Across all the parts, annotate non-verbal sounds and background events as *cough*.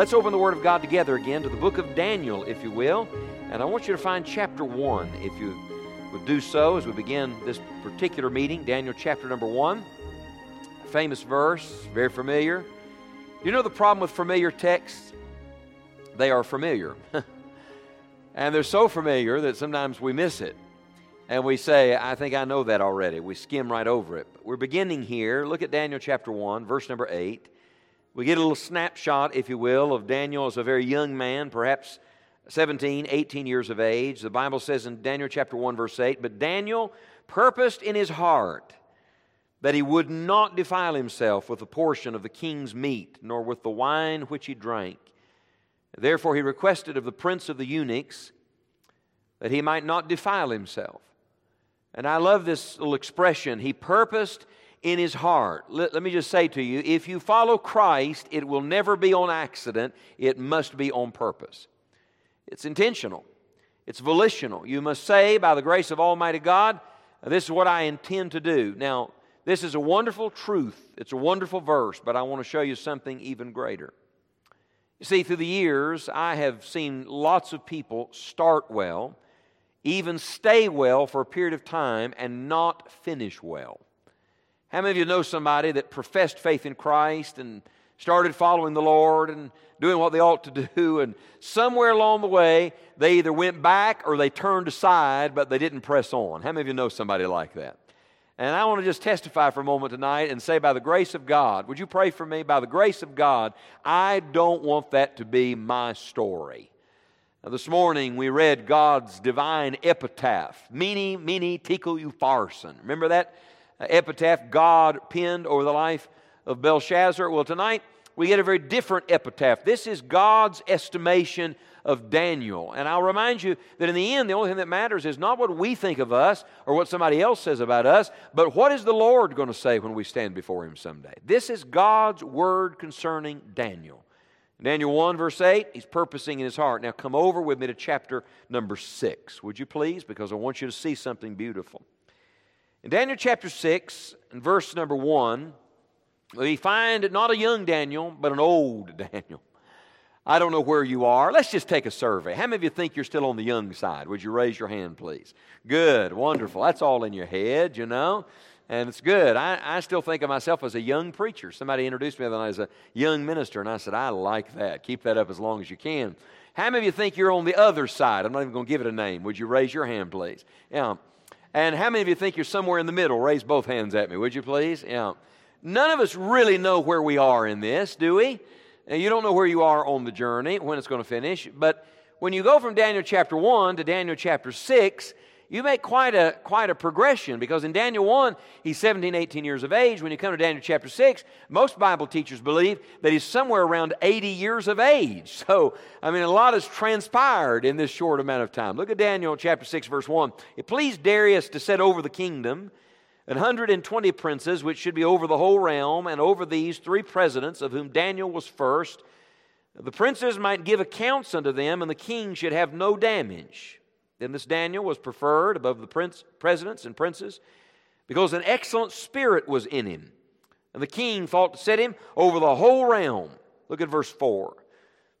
Let's open the Word of God together again to the book of Daniel, if you will. And I want you to find chapter 1, if you would do so, as we begin this particular meeting. Daniel chapter number 1. Famous verse, very familiar. You know the problem with familiar texts? They are familiar. *laughs* and they're so familiar that sometimes we miss it. And we say, I think I know that already. We skim right over it. But we're beginning here. Look at Daniel chapter 1, verse number 8. We get a little snapshot, if you will, of Daniel as a very young man, perhaps 17, 18 years of age. The Bible says in Daniel chapter 1, verse 8, But Daniel purposed in his heart that he would not defile himself with a portion of the king's meat, nor with the wine which he drank. Therefore he requested of the prince of the eunuchs that he might not defile himself. And I love this little expression. He purposed in his heart. Let, let, me just say to you if you follow Christ, it will never be on accident, it must be on purpose. It's intentional, it's volitional. You must say, by the grace of Almighty God, this is what I intend to do. Now, this is a wonderful truth, it's a wonderful verse, but I want to show you something even greater. You see, through the years, I have seen lots of people start well, even stay well for a period of time, and not finish well. How many of you know somebody that professed faith in Christ and started following the Lord and doing what they ought to do, and somewhere along the way, they either went back or they turned aside, but they didn't press on? How many of you know somebody like that? And I want to just testify for a moment tonight and say, by the grace of God, would you pray for me? By the grace of God, I don't want that to be my story. Now, this morning we read God's divine epitaph, Mene, Mene, Tekel, Upharsin. Remember that? Epitaph God penned over the life of Belshazzar. Well, tonight we get a very different epitaph. This is God's estimation of Daniel. And I'll remind you that in the end, the only thing that matters is not what we think of us or what somebody else says about us, but what is the Lord going to say when we stand before Him someday? This is God's word concerning Daniel. Daniel 1, verse 8, he's purposing in his heart. Now come over with me to chapter number 6, would you please? Because I want you to see something beautiful. In Daniel chapter 6 and verse number 1, we find not a young Daniel, but an old *laughs* Daniel. I don't know where you are. Let's just take a survey. How many of you think you're still on the young side? Would you raise your hand, please? Good, wonderful. That's all in your head, you know, and it's good. I, I still think of myself as a young preacher. Somebody introduced me the other night as a young minister, and I said, I like that. Keep that up as long as you can. How many of you think you're on the other side? I'm not even going to give it a name. Would you raise your hand, please? Yeah. And how many of you think you're somewhere in the middle? Raise both hands at me, would you please? Yeah. None of us really know where we are in this, do we? Now, you don't know where you are on the journey, when it's going to finish. But when you go from Daniel chapter 1 to Daniel chapter 6, you make quite a, quite a progression because in Daniel 1, he's 17, 18 years of age. When you come to Daniel chapter 6, most Bible teachers believe that he's somewhere around 80 years of age. So, I mean, a lot has transpired in this short amount of time. Look at Daniel chapter 6, verse 1. It pleased Darius to set over the kingdom an 120 princes, which should be over the whole realm, and over these three presidents, of whom Daniel was first. The princes might give accounts unto them, and the king should have no damage. Then this Daniel was preferred above the prince, presidents and princes because an excellent spirit was in him. And the king thought to set him over the whole realm. Look at verse 4.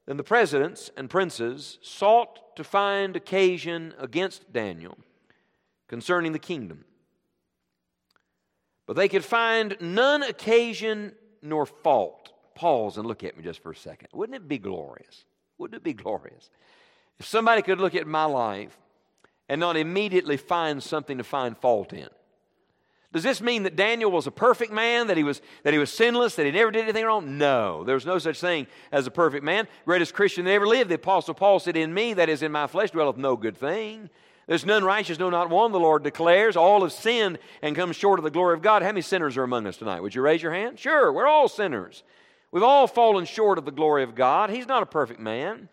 Then the presidents and princes sought to find occasion against Daniel concerning the kingdom. But they could find none occasion nor fault. Pause and look at me just for a second. Wouldn't it be glorious? Wouldn't it be glorious? If somebody could look at my life and not immediately find something to find fault in. Does this mean that Daniel was a perfect man, that he was, that he was sinless, that he never did anything wrong? No. There's no such thing as a perfect man. Greatest Christian that ever lived, the Apostle Paul said, In me, that is in my flesh, dwelleth no good thing. There's none righteous, no, not one, the Lord declares. All have sinned and come short of the glory of God. How many sinners are among us tonight? Would you raise your hand? Sure, we're all sinners. We've all fallen short of the glory of God. He's not a perfect man.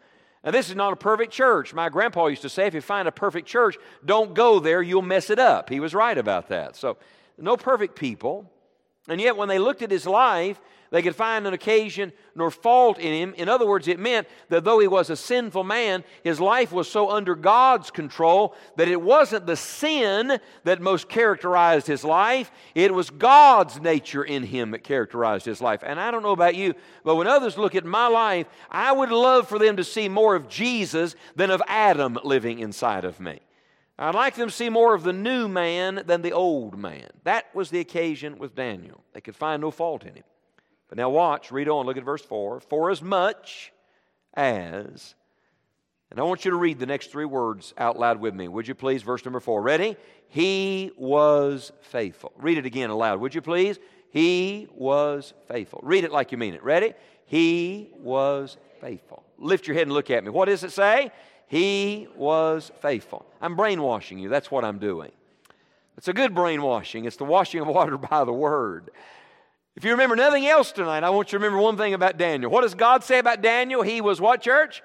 And this is not a perfect church. My grandpa used to say if you find a perfect church, don't go there, you'll mess it up. He was right about that. So, no perfect people. And yet, when they looked at his life, they could find an occasion nor fault in him. In other words, it meant that though he was a sinful man, his life was so under God's control that it wasn't the sin that most characterized his life, it was God's nature in him that characterized his life. And I don't know about you, but when others look at my life, I would love for them to see more of Jesus than of Adam living inside of me. I'd like them to see more of the new man than the old man. That was the occasion with Daniel. They could find no fault in him. But now watch, read on, look at verse 4. For as much as, and I want you to read the next three words out loud with me, would you please? Verse number 4. Ready? He was faithful. Read it again aloud, would you please? He was faithful. Read it like you mean it. Ready? He was faithful. Lift your head and look at me. What does it say? He was faithful. I'm brainwashing you. That's what I'm doing. It's a good brainwashing. It's the washing of water *laughs* by the word. If you remember nothing else tonight, I want you to remember one thing about Daniel. What does God say about Daniel? He was what, church?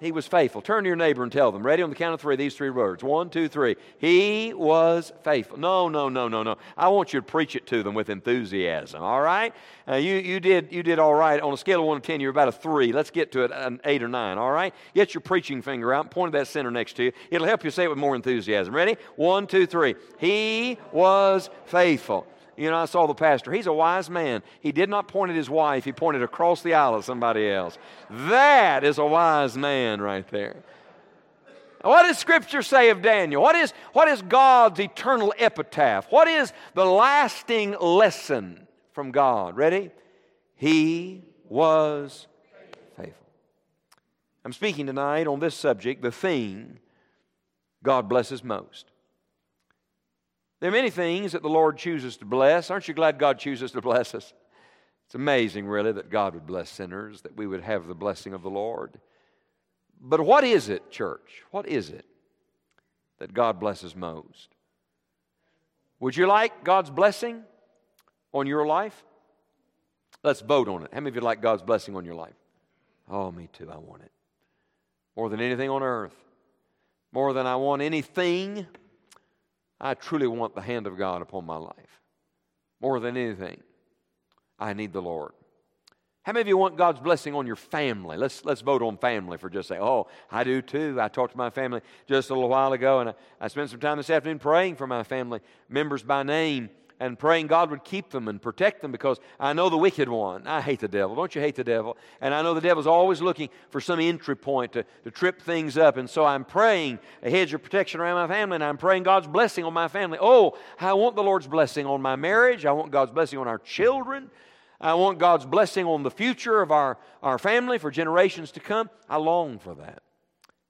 He was faithful. Turn to your neighbor and tell them. Ready on the count of three, these three words. One, two, three. He was faithful. No, no, no, no, no. I want you to preach it to them with enthusiasm, all right? Uh, you, you, did, you did all right. On a scale of one to ten, you're about a three. Let's get to it, an eight or nine, all right? Get your preaching finger out and point at that center next to you. It'll help you say it with more enthusiasm. Ready? One, two, three. He was faithful. You know, I saw the pastor. He's a wise man. He did not point at his wife, he pointed across the aisle at somebody else. That is a wise man right there. What does Scripture say of Daniel? What is, what is God's eternal epitaph? What is the lasting lesson from God? Ready? He was faithful. I'm speaking tonight on this subject, the thing God blesses most. There are many things that the Lord chooses to bless. Aren't you glad God chooses to bless us? It's amazing, really, that God would bless sinners, that we would have the blessing of the Lord. But what is it, church? What is it that God blesses most? Would you like God's blessing on your life? Let's vote on it. How many of you like God's blessing on your life? Oh, me too. I want it. More than anything on earth. More than I want anything I truly want the hand of God upon my life. More than anything, I need the Lord. How many of you want God's blessing on your family? Let's, let's vote on family for just a second. Oh, I do too. I talked to my family just a little while ago, and I, I spent some time this afternoon praying for my family members by name and praying God would keep them and protect them because I know the wicked one. I hate the devil. Don't you hate the devil? And I know the devil's always looking for some entry point to, to trip things up. And so I'm praying a hedge of protection around my family and I'm praying God's blessing on my family. Oh, I want the Lord's blessing on my marriage. I want God's blessing on our children. I want God's blessing on the future of our, our family for generations to come. I long for that.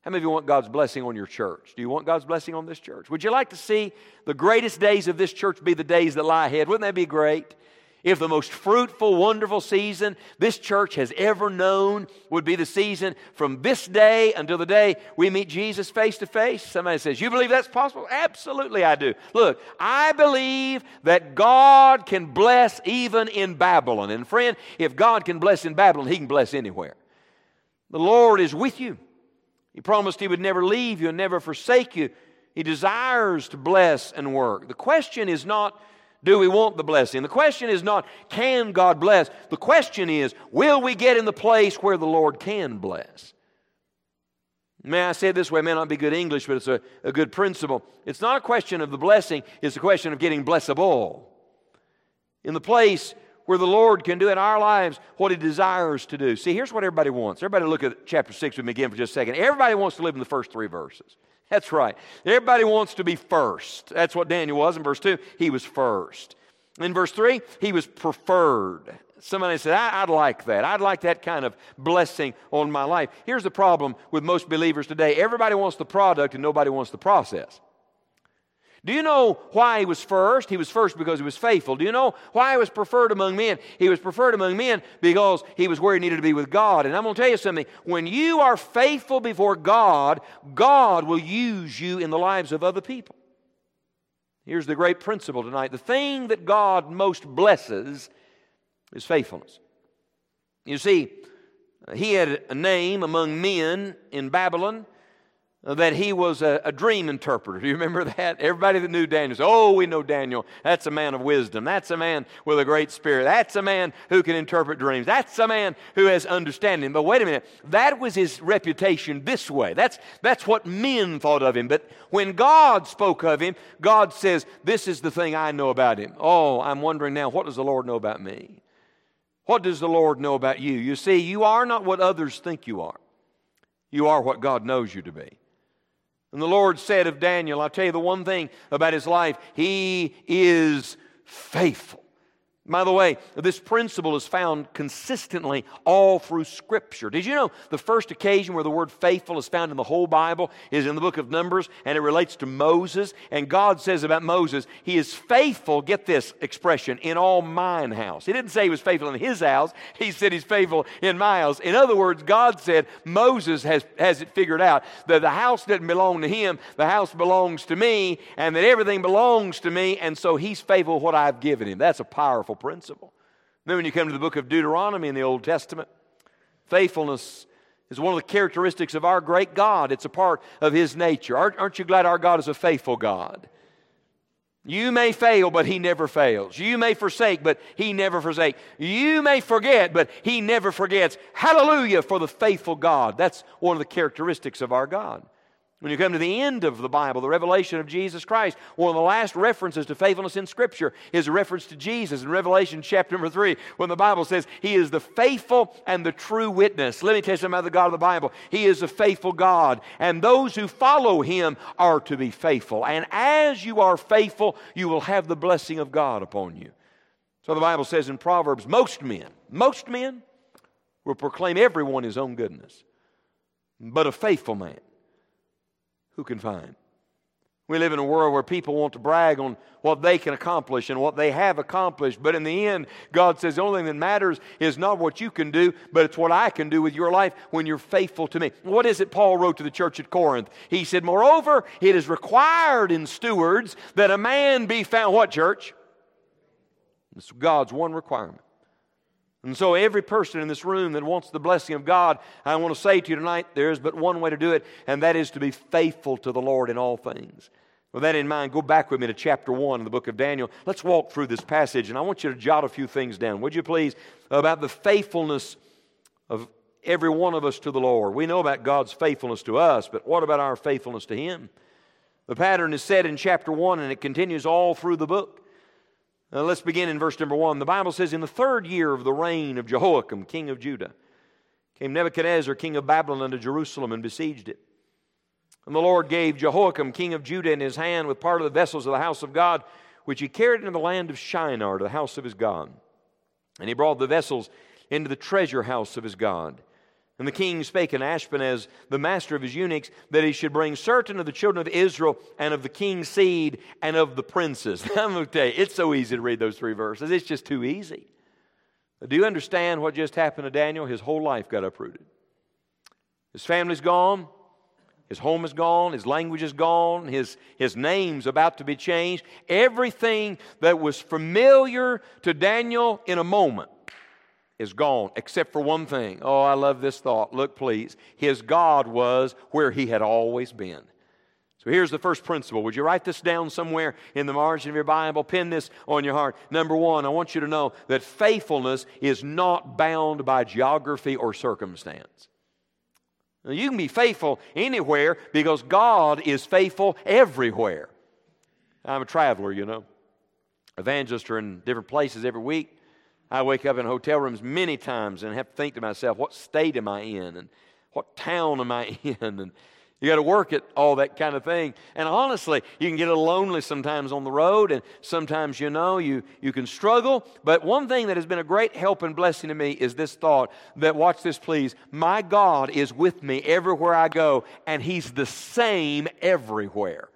How many of you want God's blessing on your church? Do you want God's blessing on this church? Would you like to see the greatest days of this church be the days that lie ahead? Wouldn't that be great? If the most fruitful, wonderful season this church has ever known would be the season from this day until the day we meet Jesus face to face. Somebody says, You believe that's possible? Absolutely, I do. Look, I believe that God can bless even in Babylon. And friend, if God can bless in Babylon, He can bless anywhere. The Lord is with you. He promised He would never leave you and never forsake you. He desires to bless and work. The question is not, do we want the blessing? The question is not, can God bless? The question is, will we get in the place where the Lord can bless? May I say it this way? It may not be good English, but it's a, a good principle. It's not a question of the blessing, it's a question of getting blessable. In the place where the Lord can do in our lives what He desires to do. See, here's what everybody wants. Everybody look at chapter 6 with me again for just a second. Everybody wants to live in the first three verses. *laughs* That's right. Everybody wants to be first. That's what Daniel was in verse 2. He was first. In verse 3, he was preferred. Somebody said, I, would like that. I'd like that kind of blessing on my life. Here's the problem with most believers today everybody wants the product and nobody wants the process. Do you know why he was first? He was first because he was faithful. Do you know why he was preferred among men? He was preferred among men because he was where he needed to be with God. And I'm going to tell you something. When you are faithful before God, God will use you in the lives of other people. Here's the great principle tonight the thing that God most blesses is faithfulness. You see, he had a name among men in Babylon that he was a, a, dream interpreter. Do you remember that? Everybody that knew Daniel said, Oh, we know Daniel. That's a man of wisdom. That's a man with a great spirit. That's a man who can interpret dreams. That's a man who has understanding. But wait a minute. That was his reputation this way. That's, that's what men thought of him. But when God spoke of him, God says, This is the thing I know about him. Oh, I'm wondering now, what does the Lord know about me? What does the Lord know about you? You see, you are not what others think you are, you are what God knows you to be. And the Lord said of Daniel, I'll tell you the one thing about his life, he is faithful. By the way, this principle is found consistently all through Scripture. Did you know the first occasion where the word faithful is found in the whole Bible is in the book of Numbers and it relates to Moses? And God says about Moses, He is faithful, get this expression, in all mine house. He didn't say He was faithful in His house, He said He's faithful in my house. In other words, God said Moses has, has it figured out that the house doesn't belong to him, the house belongs to me, and that everything belongs to me, and so He's faithful what I've given Him. That's a powerful principle. Then, when you come to the book of Deuteronomy in the Old Testament, faithfulness is one of the characteristics of our great God. It's a part of His nature. Aren't, aren't you glad our God is a faithful God? You may fail, but He never fails. You may forsake, but He never forsakes. You may forget, but He never forgets. Hallelujah for the faithful God. That's one of the characteristics of our God. When you come to the end of the Bible, the revelation of Jesus Christ, one of the last references to faithfulness in Scripture is a reference to Jesus in Revelation chapter number 3, when the Bible says, He is the faithful and the true witness. Let me tell you something about the God of the Bible. He is a faithful God, and those who follow Him are to be faithful. And as you are faithful, you will have the blessing of God upon you. So the Bible says in Proverbs, most men, most men will proclaim everyone his own goodness, but a faithful man who can find? We live in a world where people want to brag on what they can accomplish and what they have accomplished. But in the end, God says the only thing that matters is not what you can do, but it's what I can do with your life when you're faithful to me. What is it Paul wrote to the church at Corinth? He said, Moreover, it is required in stewards that a man be found, what, church? It's God's one requirement. And so, every person in this room that wants the blessing of God, I want to say to you tonight, there is but one way to do it, and that is to be faithful to the Lord in all things. With that in mind, go back with me to chapter 1 in the book of Daniel. Let's walk through this passage, and I want you to jot a few things down, would you please, about the faithfulness of every one of us to the Lord. We know about God's faithfulness to us, but what about our faithfulness to Him? The pattern is set in chapter 1, and it continues all through the book. Now let's begin in verse number one. The Bible says, In the third year of the reign of Jehoiakim, king of Judah, came Nebuchadnezzar, king of Babylon, unto Jerusalem and besieged it. And the Lord gave Jehoiakim, king of Judah, in his hand with part of the vessels of the house of God, which he carried into the land of Shinar, to the house of his God. And he brought the vessels into the treasure house of his God. And the king spake unto Ashpenaz, the master of his eunuchs, that he should bring certain of the children of Israel and of the king's seed and of the princes. *laughs* I'm going to tell you, it's so easy to read those three verses. It's just too easy. Do you understand what just happened to Daniel? His whole life got uprooted. His family's gone. His home is gone. His language is gone. His, his name's about to be changed. Everything that was familiar to Daniel in a moment is gone, except for one thing. Oh, I love this thought. Look, please. His God was where he had always been. So here's the first principle. Would you write this down somewhere in the margin of your Bible? Pin this on your heart. Number one, I want you to know that faithfulness is not bound by geography or circumstance. Now, you can be faithful anywhere because God is faithful everywhere. I'm a traveler, you know. Evangelists are in different places every week. I wake up in hotel rooms many times and have to think to myself, what state am I in? And what town am I *laughs* in? And you got to work at all that kind of thing. And honestly, you can get a lonely sometimes on the road, and sometimes, you know, you, you can struggle. But one thing that has been a great help and blessing to me is this thought that, watch this please, my God is with me everywhere I go, and He's the same everywhere.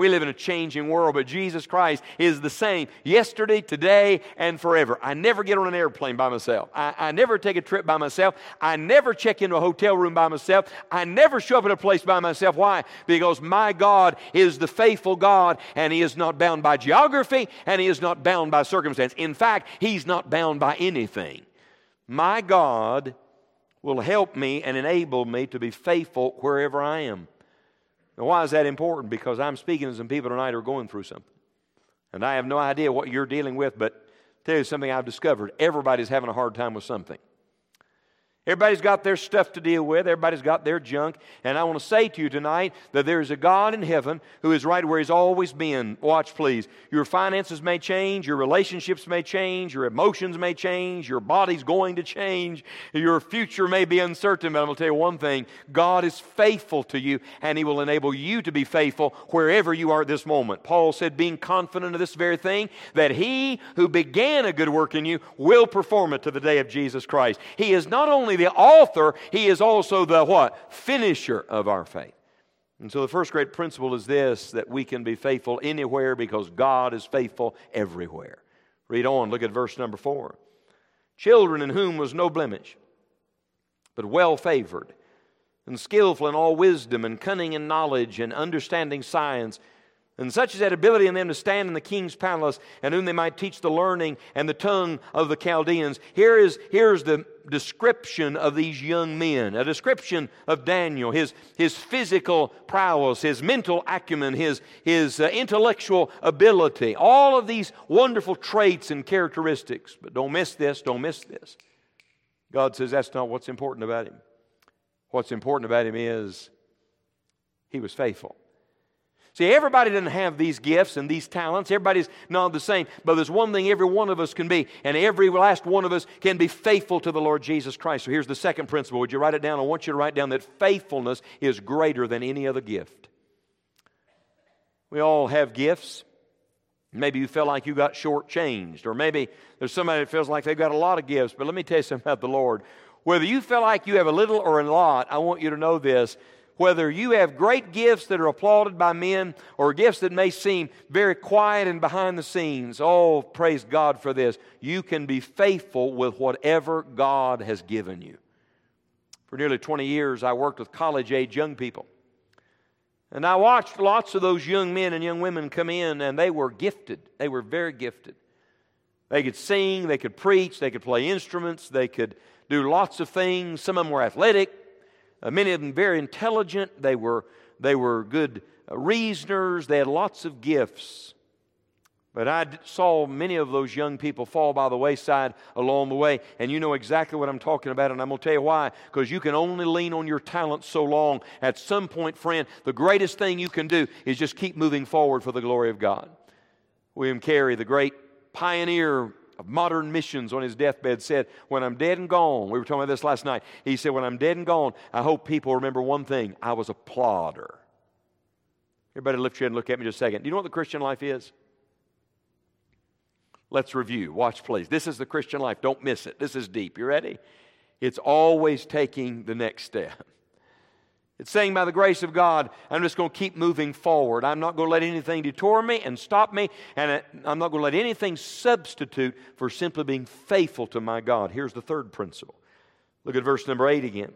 We live in a changing world, but Jesus Christ is the same yesterday, today, and forever. I never get on an airplane by myself. I, I, never take a trip by myself. I never check into a hotel room by myself. I never show up at a place by myself. Why? Because my God is the faithful God, and He is not bound by geography, and He is not bound by circumstance. In fact, He's not bound by anything. My God will help me and enable me to be faithful wherever I am. Now, why is that important? Because I'm speaking to some people tonight who are going through something. And I have no idea what you're dealing with, but tell you something I've discovered. Everybody's having a hard time with something. Everybody's got their stuff to deal with. Everybody's got their junk. And I want to say to you tonight that there's a God in heaven who is right where He's always been. Watch, please. Your finances may change. Your relationships may change. Your emotions may change. Your body's going to change. Your future may be uncertain. But I'm going to tell you one thing God is faithful to you, and He will enable you to be faithful wherever you are at this moment. Paul said, being confident of this very thing, that He who began a good work in you will perform it to the day of Jesus Christ. He is not only the author, he is also the what? Finisher of our faith. And so the first great principle is this that we can be faithful anywhere because God is faithful everywhere. Read on, look at verse number four. Children in whom was no blemish, but well favored, and skillful in all wisdom, and cunning in knowledge, and understanding science and such is that ability in them to stand in the king's palace, and whom they might teach the learning and the tongue of the Chaldeans. Here is here's the description of these young men, a description of Daniel, his, his physical prowess, his mental acumen, his, his uh, intellectual ability, all of these wonderful traits and characteristics. But don't miss this, don't miss this. God says that's not what's important about him. What's important about him is he was faithful. See, everybody doesn't have these gifts and these talents. Everybody's not the same. But there's one thing every one of us can be, and every last one of us can be faithful to the Lord Jesus Christ. So here's the second principle. Would you write it down? I want you to write down that faithfulness is greater than any other gift. We all have gifts. Maybe you feel like you got shortchanged, or maybe there's somebody that feels like they've got a lot of gifts. But let me tell you something about the Lord. Whether you feel like you have a little or a lot, I want you to know this whether you have great gifts that are applauded by men or gifts that may seem very quiet and behind the scenes, oh, praise God for this. You can be faithful with whatever God has given you. For nearly 20 years, I worked with college age young people. And I watched lots of those young men and young women come in, and they were gifted. They were very gifted. They could sing, they could preach, they could play instruments, they could do lots of things. Some of them were athletic, uh, many of them very intelligent. They were, they were good uh, reasoners. They had lots of gifts. But I saw many of those young people fall by the wayside along the way. And you know exactly what I'm talking about. And I'm going to tell you why. Because you can only lean on your talent so long. At some point, friend, the greatest thing you can do is just keep moving forward for the glory of God. William Carey, the great pioneer of modern missions on his deathbed said, When I'm dead and gone, we were talking about this last night. He said, When I'm dead and gone, I hope people remember one thing I was a plodder. Everybody lift your head and look at me just a second. Do you know what the Christian life is? Let's review. Watch, please. This is the Christian life. Don't miss it. This is deep. You ready? It's always taking the next step. It's saying, by the grace of God, I'm just going to keep moving forward. I'm not going to let anything detour me and stop me, and I'm not going to let anything substitute for simply being faithful to my God. Here's the third principle. Look at verse number 8 again.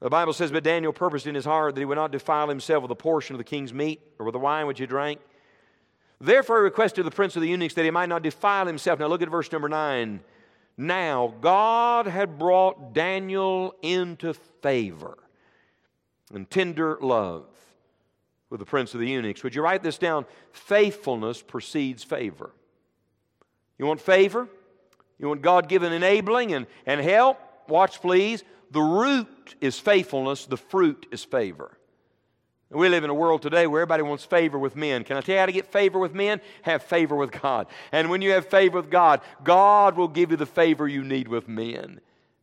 The Bible says, But Daniel purposed in his heart that he would not defile himself with a portion of the king's meat or with the wine which he drank. Therefore, he requested the prince of the eunuchs that he might not defile himself. Now, look at verse number 9. Now, God had brought Daniel into favor and tender love with the prince of the eunuchs. Would you write this down? Faithfulness precedes favor. You want favor? You want God given enabling and, and help? Watch, please. The root is faithfulness, the fruit is favor. We live in a world today where everybody wants favor with men. Can I tell you how to get favor with men? Have favor with God. And when you have favor with God, God will give you the favor you need with men.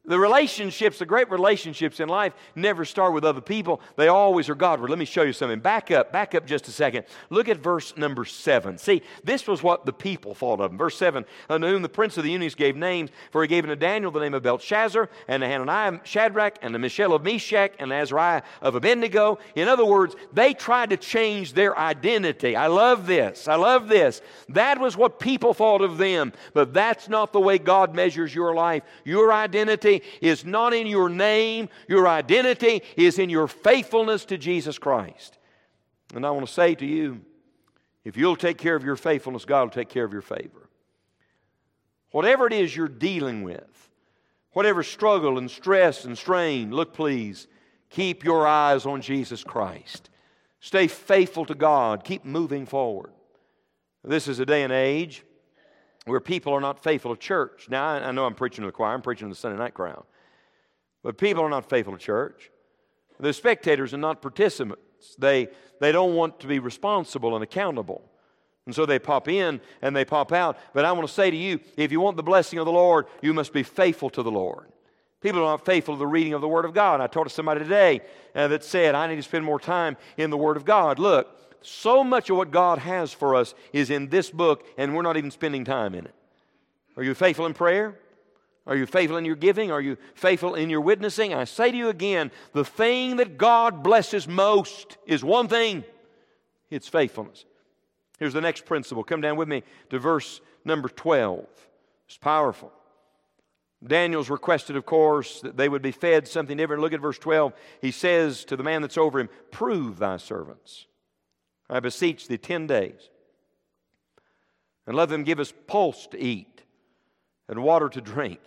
The relationships, the great relationships in life, never start with other people. They always are Godward. Let me show you something. Back up, back up just a second. Look at verse number seven. See, this was what the people thought of him. Verse seven, unto whom the prince of the eunuchs gave names, for he gave unto Daniel the name of Belshazzar, and to Hananiah Shadrach, and to Mishael of Meshach, and Azariah of Abednego. In other words, they tried to change their identity. I love this. I love this. That was what people thought of them, but that's not the way God measures your life. Your identity is not in your name, your identity is in your faithfulness to Jesus Christ. And I want to say to you, if you'll take care of your faithfulness, God will take care of your favor. Whatever it is you're dealing with, whatever struggle and stress and strain, look, please, keep your eyes on Jesus Christ. Stay faithful to God. Keep moving forward. This is a day and age where people are not faithful to church. Now, I, know I'm preaching to the choir, I'm preaching to the Sunday night crowd. But people are not faithful to church. The spectators are not participants. They, they don't want to be responsible and accountable. And so they pop in and they pop out. But I want to say to you if you want the blessing of the Lord, you must be faithful to the Lord. People are not faithful to the reading of the Word of God. I talked to somebody today uh, that said, I need to spend more time in the Word of God. Look, so much of what God has for us is in this book, and we're not even spending time in it. Are you faithful in prayer? Are you faithful in your giving? Are you faithful in your witnessing? I say to you again, the thing that God blesses most is one thing it's faithfulness. Here's the next principle. Come down with me to verse number 12. It's powerful. Daniel's requested, of course, that they would be fed something different. Look at verse 12. He says to the man that's over him, Prove thy servants. I beseech thee, ten days. And let them give us pulse to eat and water to drink.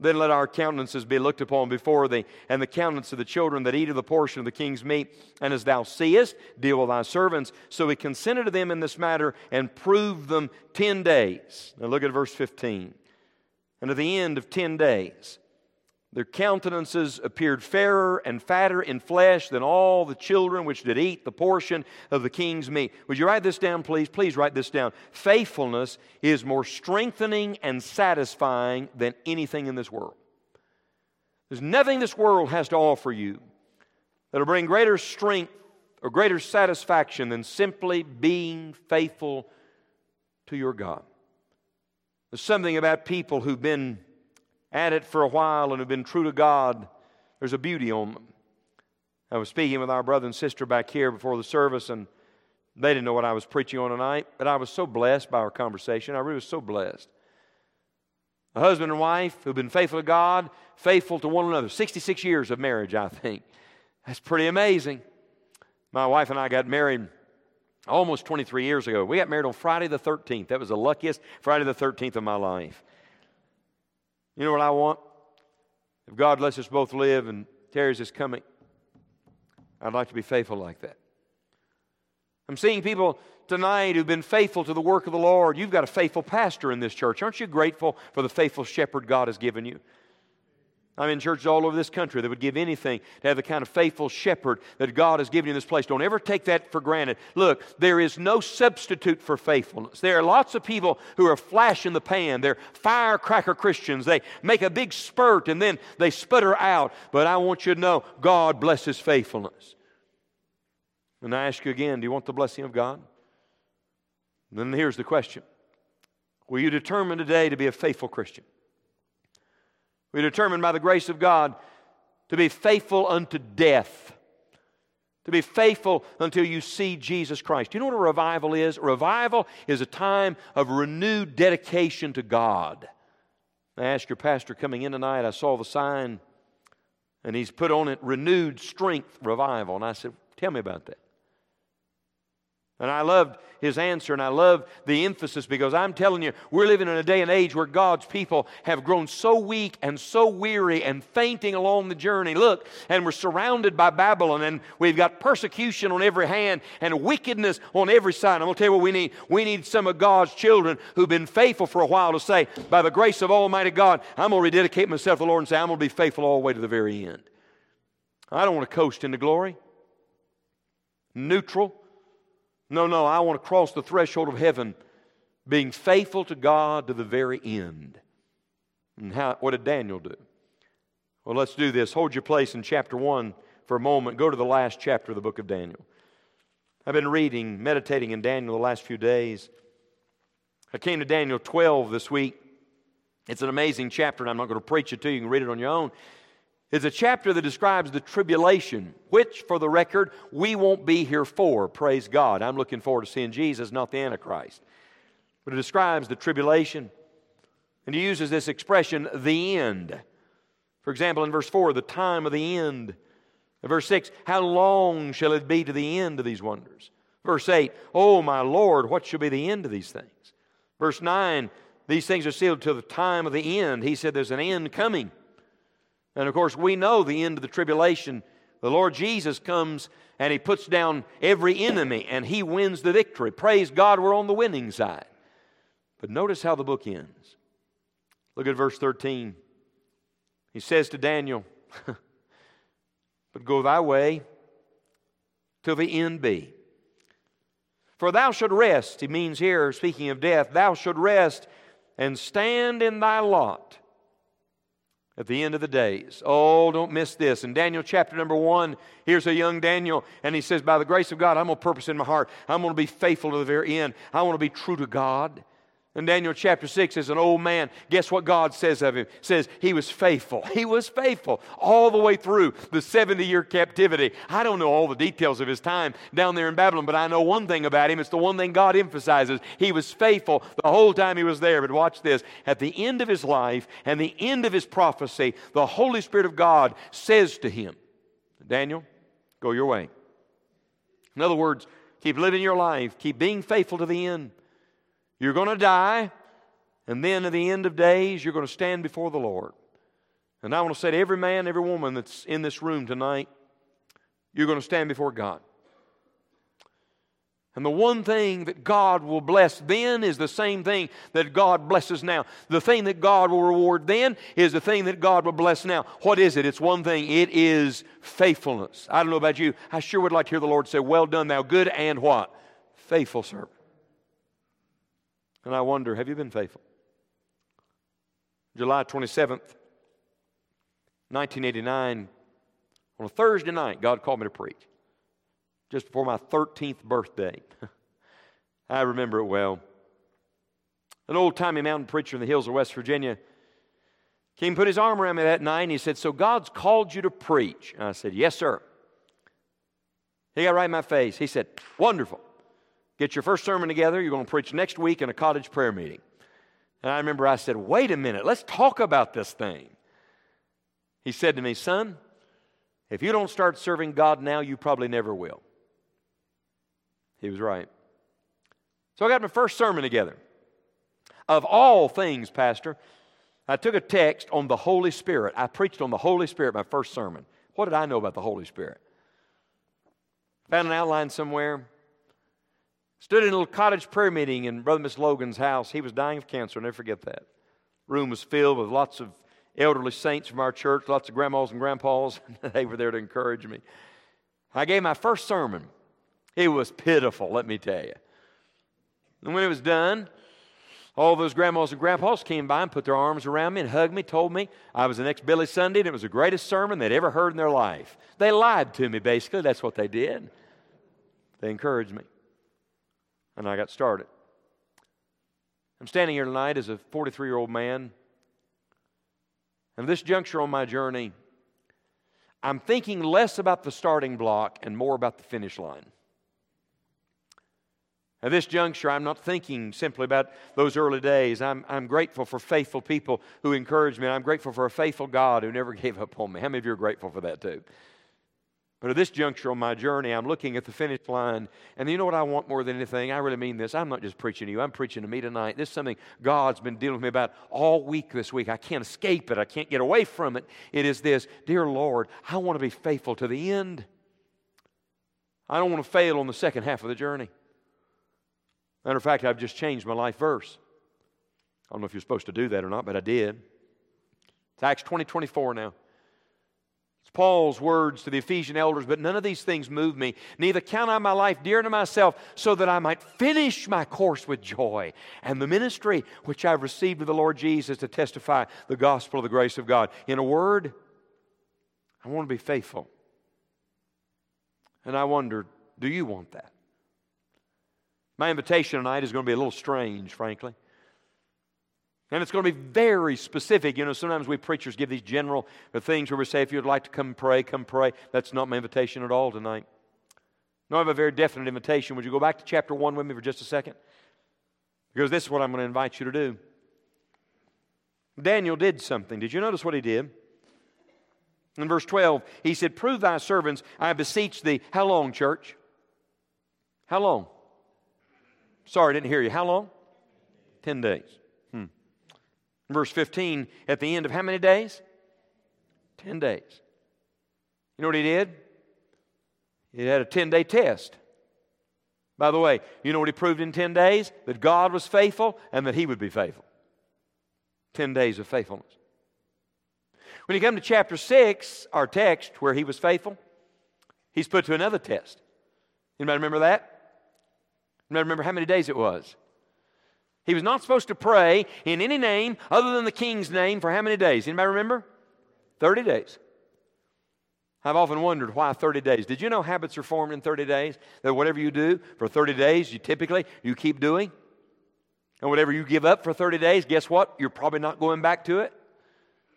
Then let our countenances be looked upon before thee, and the countenance of the children that eat of the portion of the king's meat. And as thou seest, deal with thy servants. So he consented to them in this matter and proved them ten days. Now look at verse 15. And at the end of ten days, their countenances appeared fairer and fatter in flesh than all the children which did eat the portion of the king's meat. Would you write this down, please? Please write this down. Faithfulness is more strengthening and satisfying than anything in this world. There's nothing this world has to offer you that'll bring greater strength or greater satisfaction than simply being faithful to your God. There's something about people who've been at it for a while and have been true to God, there's a beauty on them. I was speaking with our brother and sister back here before the service, and they didn't know what I was preaching on tonight, but I was so blessed by our conversation. I really was so blessed. A husband and wife who've been faithful to God, faithful to one another. 66 years of marriage, I think. That's pretty amazing. My wife and I got married almost 23 years ago. We got married on Friday the 13th. That was the luckiest Friday the 13th of my life. You know what I want? If God lets us both live and Terry's is coming, I'd like to be faithful like that. I'm seeing people tonight who've been faithful to the work of the Lord. You've got a faithful pastor in this church. Aren't you grateful for the faithful shepherd God has given you? I'm in churches all over this country that would give anything to have the kind of faithful shepherd that God has given you in this place. Don't ever take that for granted. Look, there is no substitute for faithfulness. There are lots of people who are flash in the pan. They're firecracker Christians. They make a big spurt and then they sputter out. But I want you to know God blesses faithfulness. And I ask you again do you want the blessing of God? And then here's the question Will you determine today to be a faithful Christian? We determined by the grace of God to be faithful unto death. To be faithful until you see Jesus Christ. Do you know what a revival is? A revival is a time of renewed dedication to God. I asked your pastor coming in tonight, I saw the sign, and he's put on it renewed strength revival. And I said, Tell me about that. And I loved his answer and I love the emphasis because I'm telling you, we're living in a day and age where God's people have grown so weak and so weary and fainting along the journey. Look, and we're surrounded by Babylon and we've got persecution on every hand and wickedness on every side. I'm going to tell you what we need. We need some of God's children who've been faithful for a while to say, by the grace of Almighty God, I'm going to rededicate myself to the Lord and say, I'm going to be faithful all the way to the very end. I don't want to coast into glory. Neutral no, no, I want to cross the threshold of heaven being faithful to God to the very end. And how, what did Daniel do? Well, let's do this. Hold your place in chapter 1 for a moment. Go to the last chapter of the book of Daniel. I've been reading, meditating in Daniel the last few days. I came to Daniel 12 this week. It's an amazing chapter, and I'm not going to preach it to you. You can read it on your own. It's a chapter that describes the tribulation, which, for the record, we won't be here for. Praise God. I'm looking forward to seeing Jesus, not the Antichrist. But it describes the tribulation. And he uses this expression, the end. For example, in verse 4, the time of the end. In verse 6, how long shall it be to the end of these wonders? Verse 8, oh my Lord, what shall be the end of these things? Verse 9, these things are sealed till the time of the end. He said there's an end coming. And of course, we know the end of the tribulation. The Lord Jesus comes and he puts down every enemy and he wins the victory. Praise God, we're on the winning side. But notice how the book ends. Look at verse 13. He says to Daniel, *laughs* But go thy way till the end be. For thou should rest, he means here, speaking of death, thou should rest and stand in thy lot at the end of the days. Oh, don't miss this. In Daniel chapter number one, here's a young Daniel, and he says, By the grace of God, I'm going to purpose in my heart. I'm going to be faithful to the very end. I want to be true to God. In Daniel chapter 6, as an old man, guess what God says of him? Says he was faithful. *laughs* He was faithful all the way through the 70 year captivity. I don't know all the details of his time down there in Babylon, but I know one thing about him. It's the one thing God emphasizes. He was faithful the whole time he was there. But watch this. At the end of his life and the end of his prophecy, the Holy Spirit of God says to him, Daniel, go your way. In other words, keep living your life, keep being faithful to the end. You're going to die, and then at the end of days, you're going to stand before the Lord. And I want to say to every man, every woman that's in this room tonight, you're going to stand before God. And the one thing that God will bless then is the same thing that God blesses now. The thing that God will reward then is the thing that God will bless now. What is it? It's one thing it is faithfulness. I don't know about you. I sure would like to hear the Lord say, Well done, thou good and what? Faithful servant. And I wonder, have you been faithful? July 27th, 1989, on a Thursday night, God called me to preach. Just before my 13th birthday. *laughs* I remember it well. An old timey mountain preacher in the hills of West Virginia came put his arm around me that night and he said, So God's called you to preach? And I said, Yes, sir. He got right in my face. He said, Wonderful. Get your first sermon together. You're going to preach next week in a cottage prayer meeting. And I remember I said, Wait a minute, let's talk about this thing. He said to me, Son, if you don't start serving God now, you probably never will. He was right. So I got my first sermon together. Of all things, Pastor, I took a text on the Holy Spirit. I preached on the Holy Spirit my first sermon. What did I know about the Holy Spirit? Found an outline somewhere. Stood in a little cottage prayer meeting in Brother Miss Logan's house. He was dying of cancer, I'll never forget that. Room was filled with lots of elderly saints from our church, lots of grandmas and grandpas. *laughs* they were there to encourage me. I gave my first sermon. It was pitiful, let me tell you. And when it was done, all those grandmas and grandpas came by and put their arms around me and hugged me, told me I was the next Billy Sunday and it was the greatest sermon they'd ever heard in their life. They lied to me, basically. That's what they did. They encouraged me and I got started. I'm standing here tonight as a 43 year old man. And this juncture on my journey, I'm thinking less about the starting block and more about the finish line. At this juncture, I'm not thinking simply about those early days. I'm, I'm grateful for faithful people who encouraged me. I'm grateful for a faithful God who never *laughs* gave up on me. How many of you are grateful for that too? But at this juncture on my journey, I'm looking at the finish line. And you know what I want more than anything? I really mean this. I'm not just preaching to you, I'm preaching to me tonight. This is something God's been dealing with me about all week this week. I can't escape it, I can't get away from it. It is this Dear Lord, I want to be faithful to the end. I don't want to fail on the second half of the journey. Matter of fact, I've just changed my life verse. I don't know if you're supposed to do that or not, but I did. It's Acts 20 24 now. Paul's words to the Ephesian elders, but none of these things move me. Neither count I my life dear to myself, so that I might finish my course with joy and the ministry which I've received of the Lord Jesus to testify the gospel of the grace of God. In a word, I want to be faithful. And I wonder, do you want that? My invitation tonight is going to be a little strange, frankly. And it's going to be very specific. You know, sometimes we preachers give these general things where we say, if you'd like to come pray, come pray. That's not my invitation at all tonight. No, I have a very definite invitation. Would you go back to chapter 1 with me for just a second? Because this is what I'm going to invite you to do. Daniel did something. Did you notice what he did? In verse 12, he said, Prove thy servants, I beseech thee. How long, church? How long? Sorry, I didn't hear you. How long? Ten days. Verse 15, at the end of how many days? 10 days. You know what he did? He had a 10 day test. By the way, you know what he proved in 10 days? That God was faithful and that he would be faithful. 10 days of faithfulness. When you come to chapter 6, our text, where he was faithful, he's put to another test. Anybody remember that? Anybody remember how many days it was? He was not supposed to pray in any name other than the king's name for how many days? Anybody remember? 30 days. I've often wondered why 30 days. Did you know habits are formed in 30 days? That whatever you do for 30 days, you typically you keep doing. And whatever you give up for 30 days, guess what? You're probably not going back to it.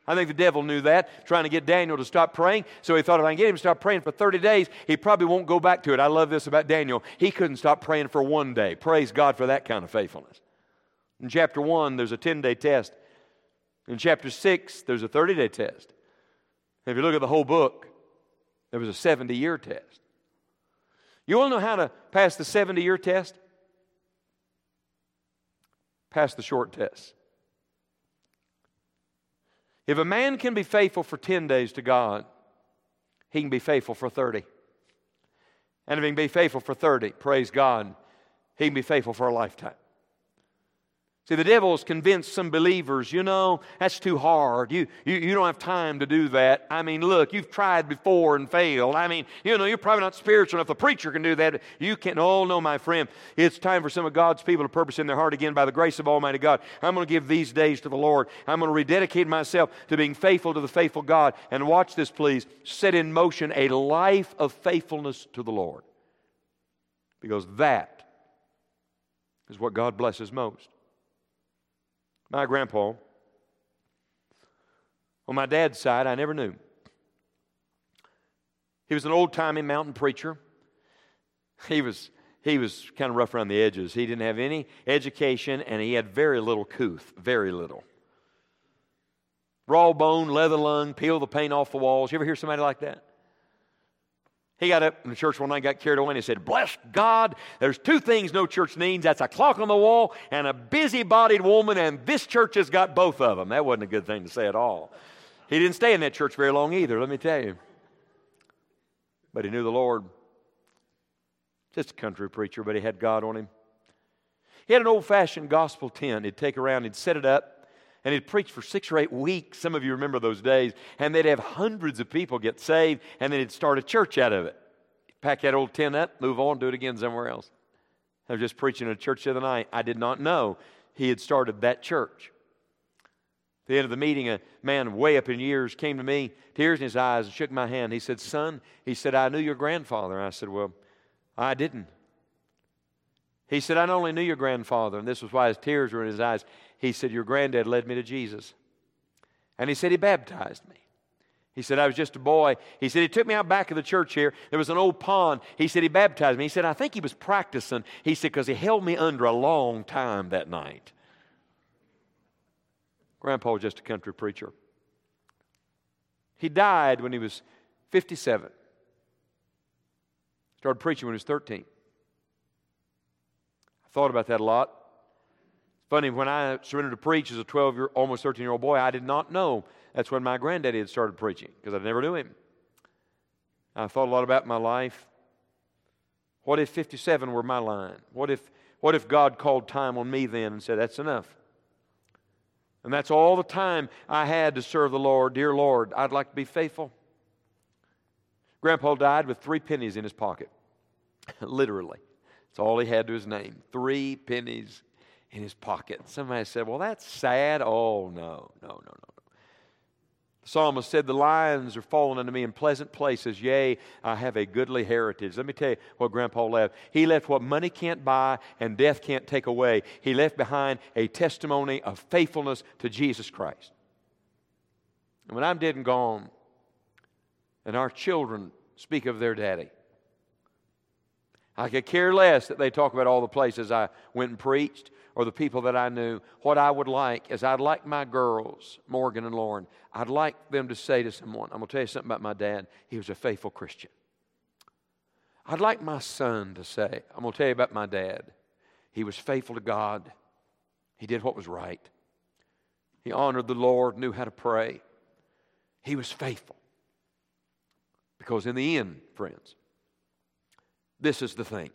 I think the devil knew that, trying to get Daniel to stop praying. So he thought if I can get him to stop praying for 30 days, he probably won't go back to it. I love this about Daniel. He couldn't stop praying for one day. Praise God for that kind of faithfulness. In chapter 1, there's a 10 day test. In chapter 6, there's a 30 day test. if you look at the whole book, there was a 70 year test. You want to know how to pass the 70 year test? Pass the short test. If a man can be faithful for 10 days to God, he can be faithful for 30. And if he can be faithful for 30, praise God, he can be faithful for a lifetime. See, the devil's convinced some believers, you know, that's too hard. You, you, you don't have time to do that. I mean, look, you've tried before and failed. I mean, you know, you're probably not spiritual enough. The preacher can do that. You can't. Oh, no, my friend. It's time for some of God's people to purpose in their heart again by the grace of Almighty God. I'm going to give these days to the Lord. I'm going to rededicate myself to being faithful to the faithful God. And watch this, please. Set in motion a life of faithfulness to the Lord. Because that is what God blesses most. My grandpa, on my dad's side, I never knew. He was an old timey mountain preacher. He was, he was kind of rough around the edges. He didn't have any education and he had very little couth, very little. Raw bone, leather lung, peel the paint off the walls. You ever hear somebody like that? He got up in the church one night, got carried away, and he said, Bless God, there's two things no church needs. That's a clock on the wall and a busy-bodied woman, and this church has got both of them. That wasn't a good thing to say at all. He didn't stay in that church very long either, let me tell you. But he knew the Lord. Just a country preacher, but he had God on him. He had an old fashioned gospel tent. He'd take around, he'd set it up, and he'd preach for six or eight weeks. Some of you remember those days. And they'd have hundreds of people get saved, and then he'd start a church out of it. Pack that old tent up, move on, do it again somewhere else. I was just preaching in a church the other night. I did not know he had started that church. At the end of the meeting, a man way up in years came to me, tears in his eyes, and shook my hand. He said, Son, he said, I knew your grandfather. I said, Well, I didn't. He said, I not only knew your grandfather, and this was why his tears were in his eyes. He said, Your granddad led me to Jesus. And he said, He baptized me. He said, I was just a boy. He said, He took me out back of the church here. There was an old pond. He said, He baptized me. He said, I think he was practicing. He said, because he held me under a long time that night. Grandpa was just a country preacher. He died when he was 57. Started preaching when he was 13. I thought about that a lot. Funny, when I surrendered to preach as a 12 year, almost 13 year old boy, I did not know that's when my granddaddy had started preaching because I never knew him. I thought a lot about my life. What if 57 were my line? What if, what if God called time on me then and said, That's enough? And that's all the time I had to serve the Lord. Dear Lord, I'd like to be faithful. Grandpa died with three pennies in his pocket. *laughs* Literally. That's all he had to his name. Three pennies in his pocket. Somebody said, Well, that's sad. Oh, no, no, no, no. The psalmist said, The lions are fallen unto me in pleasant places. Yea, I have a goodly heritage. Let me tell you what Grandpa left. He left what money can't buy and death can't take away. He left behind a testimony of faithfulness to Jesus Christ. And when I'm dead and gone, and our children speak of their daddy, I could care less that they talk about all the places I went and preached or the people that I knew. What I would like is I'd like my girls, Morgan and Lauren, I'd like them to say to someone, I'm going to tell you something about my dad. He was a faithful Christian. I'd like my son to say, I'm going to tell you about my dad. He was faithful to God, he did what was right, he honored the Lord, knew how to pray. He was faithful. Because in the end, friends, this is the thing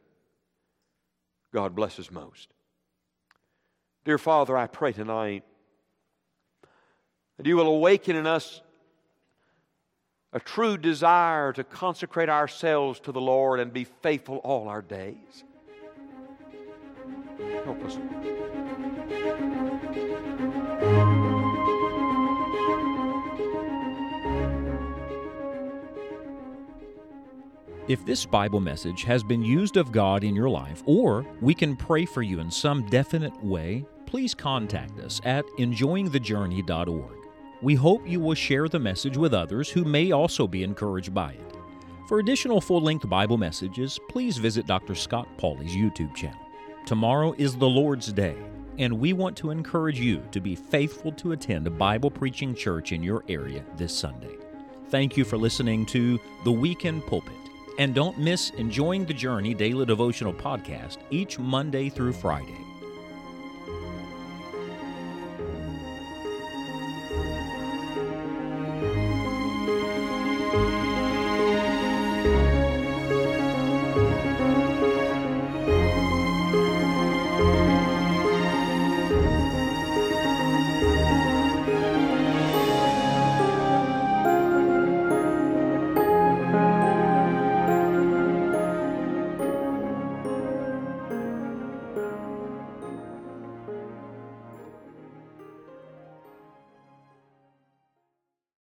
God blesses most. Dear Father, I pray tonight that you will awaken in us a true desire to consecrate ourselves to the Lord and be faithful all our days. Help us. If this Bible message has been used of God in your life, or we can pray for you in some definite way, please contact us at enjoyingthejourney.org. We hope you will share the message with others who may also be encouraged by it. For additional full length Bible messages, please visit Dr. Scott Pauley's YouTube channel. Tomorrow is the Lord's Day, and we want to encourage you to be faithful to attend a Bible preaching church in your area this Sunday. Thank you for listening to The Weekend Pulpit. And don't miss Enjoying the Journey Daily Devotional Podcast each Monday through Friday.